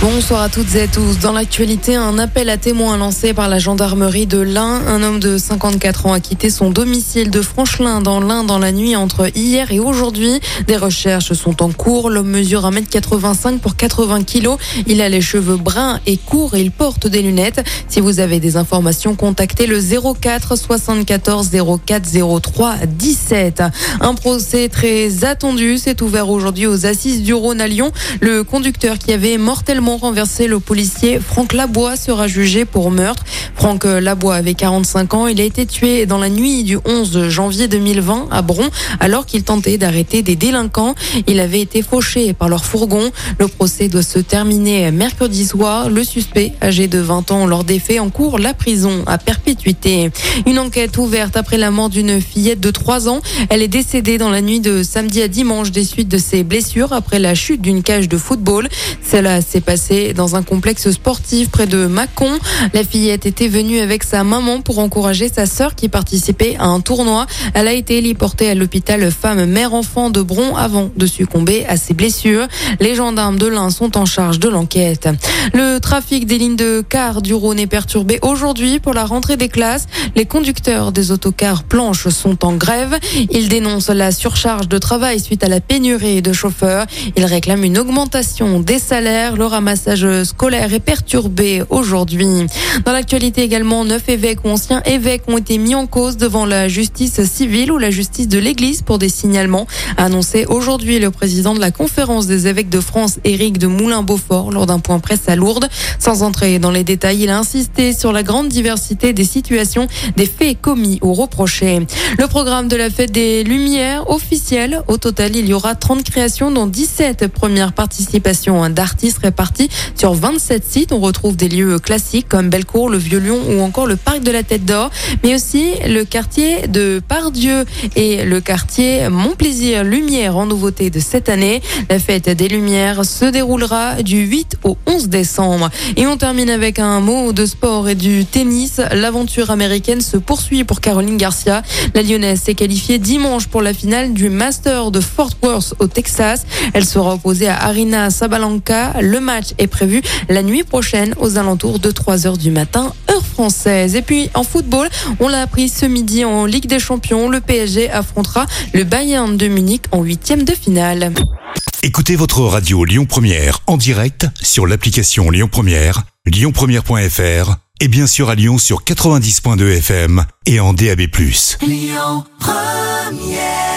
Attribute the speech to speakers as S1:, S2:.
S1: Bonsoir à toutes et à tous. Dans l'actualité, un appel à témoins lancé par la gendarmerie de l'Ain. Un homme de 54 ans a quitté son domicile de Franchelin dans l'Ain dans la nuit entre hier et aujourd'hui. Des recherches sont en cours. L'homme mesure 1m85 pour 80 kg. Il a les cheveux bruns et courts et il porte des lunettes. Si vous avez des informations, contactez le 04 74 04 03 17. Un procès très attendu s'est ouvert aujourd'hui aux assises du Rhône à Lyon. Le conducteur qui avait mortellement renversé le policier Franck Labois sera jugé pour meurtre. Franck Labois avait 45 ans. Il a été tué dans la nuit du 11 janvier 2020 à Bron alors qu'il tentait d'arrêter des délinquants. Il avait été fauché par leur fourgon. Le procès doit se terminer mercredi soir. Le suspect, âgé de 20 ans lors des faits, en cours la prison à perpétuité. Une enquête ouverte après la mort d'une fillette de 3 ans. Elle est décédée dans la nuit de samedi à dimanche des suites de ses blessures après la chute d'une cage de football. Cela s'est passé dans un complexe sportif près de Mâcon. La fillette était venue avec sa maman pour encourager sa sœur qui participait à un tournoi. Elle a été héliportée à l'hôpital femme mère-enfant de Bron avant de succomber à ses blessures. Les gendarmes de l'Ain sont en charge de l'enquête. Le trafic des lignes de car du Rhône est perturbé aujourd'hui pour la rentrée des classes. Les conducteurs des autocars planches sont en grève. Ils dénoncent la surcharge de travail suite à la pénurie de chauffeurs. Ils réclament une augmentation des salaires. Ramassage scolaire est perturbé aujourd'hui. Dans l'actualité également, neuf évêques ou anciens évêques ont été mis en cause devant la justice civile ou la justice de l'Église pour des signalements, a annoncé aujourd'hui le président de la conférence des évêques de France, Éric de Moulin-Beaufort, lors d'un point presse à Lourdes. Sans entrer dans les détails, il a insisté sur la grande diversité des situations, des faits commis ou reprochés. Le programme de la fête des Lumières officiel. Au total, il y aura 30 créations, dont 17 premières participations d'artistes répartis sur 27 sites, on retrouve des lieux classiques comme Bellecour, le Vieux-Lyon ou encore le parc de la Tête d'Or, mais aussi le quartier de Pardieu et le quartier Montplaisir Lumière en nouveauté de cette année. La fête des Lumières se déroulera du 8 au 11 décembre. Et on termine avec un mot de sport et du tennis. L'aventure américaine se poursuit pour Caroline Garcia. La Lyonnaise s'est qualifiée dimanche pour la finale du Master de Fort Worth au Texas. Elle sera opposée à Arina Sabalenka. Le match est prévu la nuit prochaine aux alentours de 3 heures du matin, heure française. Et puis en football, on l'a appris ce midi en Ligue des Champions, le PSG affrontera le Bayern de Munich en huitième de finale.
S2: Écoutez votre radio Lyon Première en direct sur l'application Lyon Première, lyonpremière.fr et bien sûr à Lyon sur 90.2 FM et en DAB+. Lyon Première